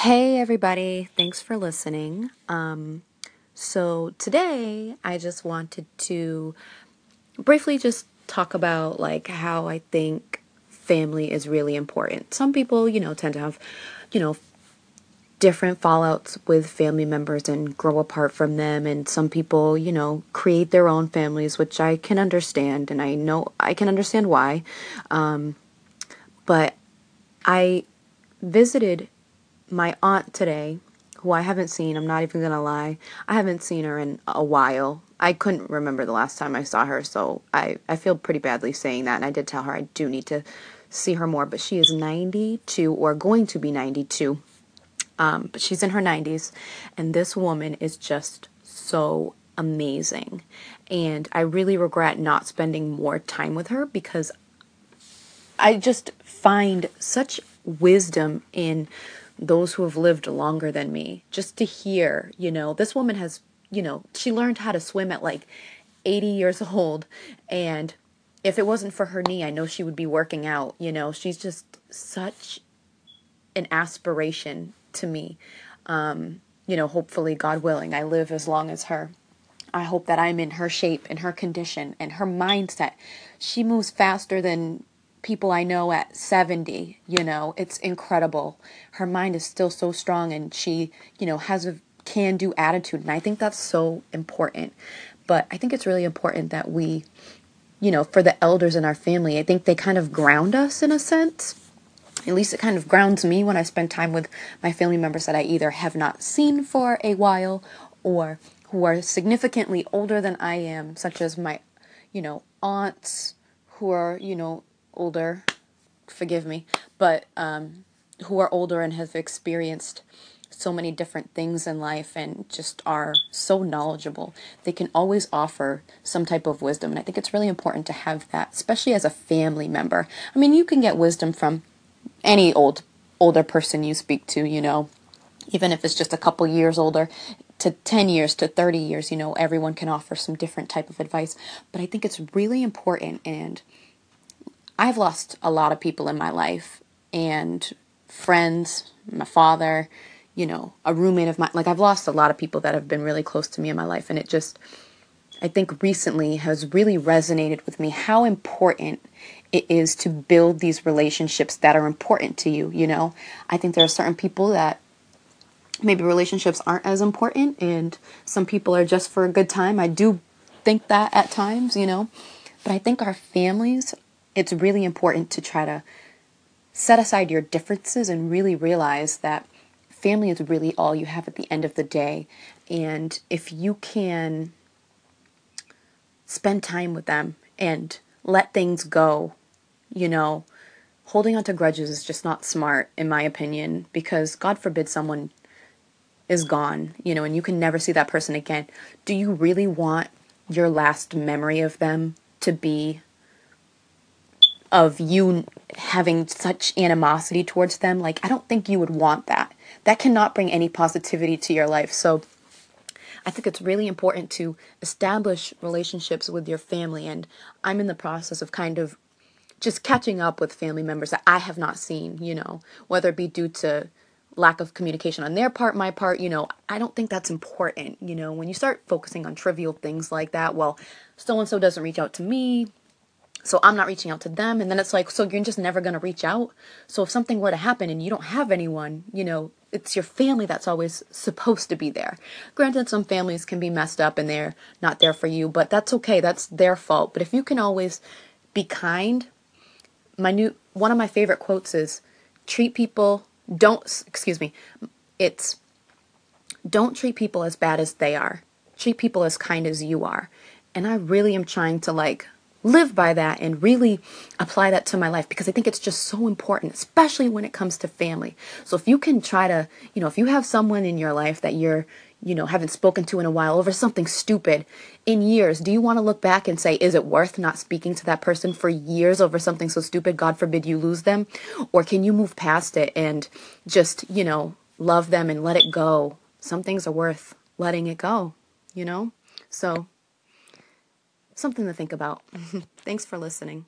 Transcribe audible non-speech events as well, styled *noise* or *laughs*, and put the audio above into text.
Hey, everybody. Thanks for listening. Um, so, today I just wanted to briefly just talk about like how I think family is really important. Some people, you know, tend to have, you know, different fallouts with family members and grow apart from them and some people you know create their own families which i can understand and i know i can understand why um, but i visited my aunt today who i haven't seen i'm not even gonna lie i haven't seen her in a while i couldn't remember the last time i saw her so i, I feel pretty badly saying that and i did tell her i do need to see her more but she is 92 or going to be 92 um, but she's in her 90s, and this woman is just so amazing. And I really regret not spending more time with her because I just find such wisdom in those who have lived longer than me. Just to hear, you know, this woman has, you know, she learned how to swim at like 80 years *laughs* old. And if it wasn't for her knee, I know she would be working out. You know, she's just such an aspiration to me. Um, you know, hopefully, God willing, I live as long as her. I hope that I'm in her shape and her condition and her mindset. She moves faster than people I know at 70, you know, it's incredible. Her mind is still so strong and she, you know, has a can do attitude. And I think that's so important. But I think it's really important that we, you know, for the elders in our family, I think they kind of ground us in a sense at least it kind of grounds me when I spend time with my family members that I either have not seen for a while or who are significantly older than I am, such as my, you know, aunts who are, you know, older, forgive me, but um, who are older and have experienced so many different things in life and just are so knowledgeable. They can always offer some type of wisdom. And I think it's really important to have that, especially as a family member. I mean, you can get wisdom from any old older person you speak to, you know, even if it's just a couple years older to 10 years to 30 years, you know, everyone can offer some different type of advice, but I think it's really important and I've lost a lot of people in my life and friends, my father, you know, a roommate of mine. Like I've lost a lot of people that have been really close to me in my life and it just I think recently has really resonated with me how important it is to build these relationships that are important to you, you know? I think there are certain people that maybe relationships aren't as important and some people are just for a good time. I do think that at times, you know? But I think our families, it's really important to try to set aside your differences and really realize that family is really all you have at the end of the day. And if you can spend time with them and let things go you know, holding on to grudges is just not smart, in my opinion, because God forbid someone is gone, you know, and you can never see that person again. Do you really want your last memory of them to be of you having such animosity towards them? Like, I don't think you would want that. That cannot bring any positivity to your life. So, I think it's really important to establish relationships with your family, and I'm in the process of kind of just catching up with family members that I have not seen, you know, whether it be due to lack of communication on their part, my part, you know, I don't think that's important. You know, when you start focusing on trivial things like that, well, so and so doesn't reach out to me, so I'm not reaching out to them. And then it's like, so you're just never going to reach out. So if something were to happen and you don't have anyone, you know, it's your family that's always supposed to be there. Granted, some families can be messed up and they're not there for you, but that's okay. That's their fault. But if you can always be kind my new one of my favorite quotes is treat people don't excuse me it's don't treat people as bad as they are treat people as kind as you are and i really am trying to like live by that and really apply that to my life because i think it's just so important especially when it comes to family so if you can try to you know if you have someone in your life that you're you know, haven't spoken to in a while over something stupid in years, do you want to look back and say, is it worth not speaking to that person for years over something so stupid? God forbid you lose them. Or can you move past it and just, you know, love them and let it go? Some things are worth letting it go, you know? So, something to think about. *laughs* Thanks for listening.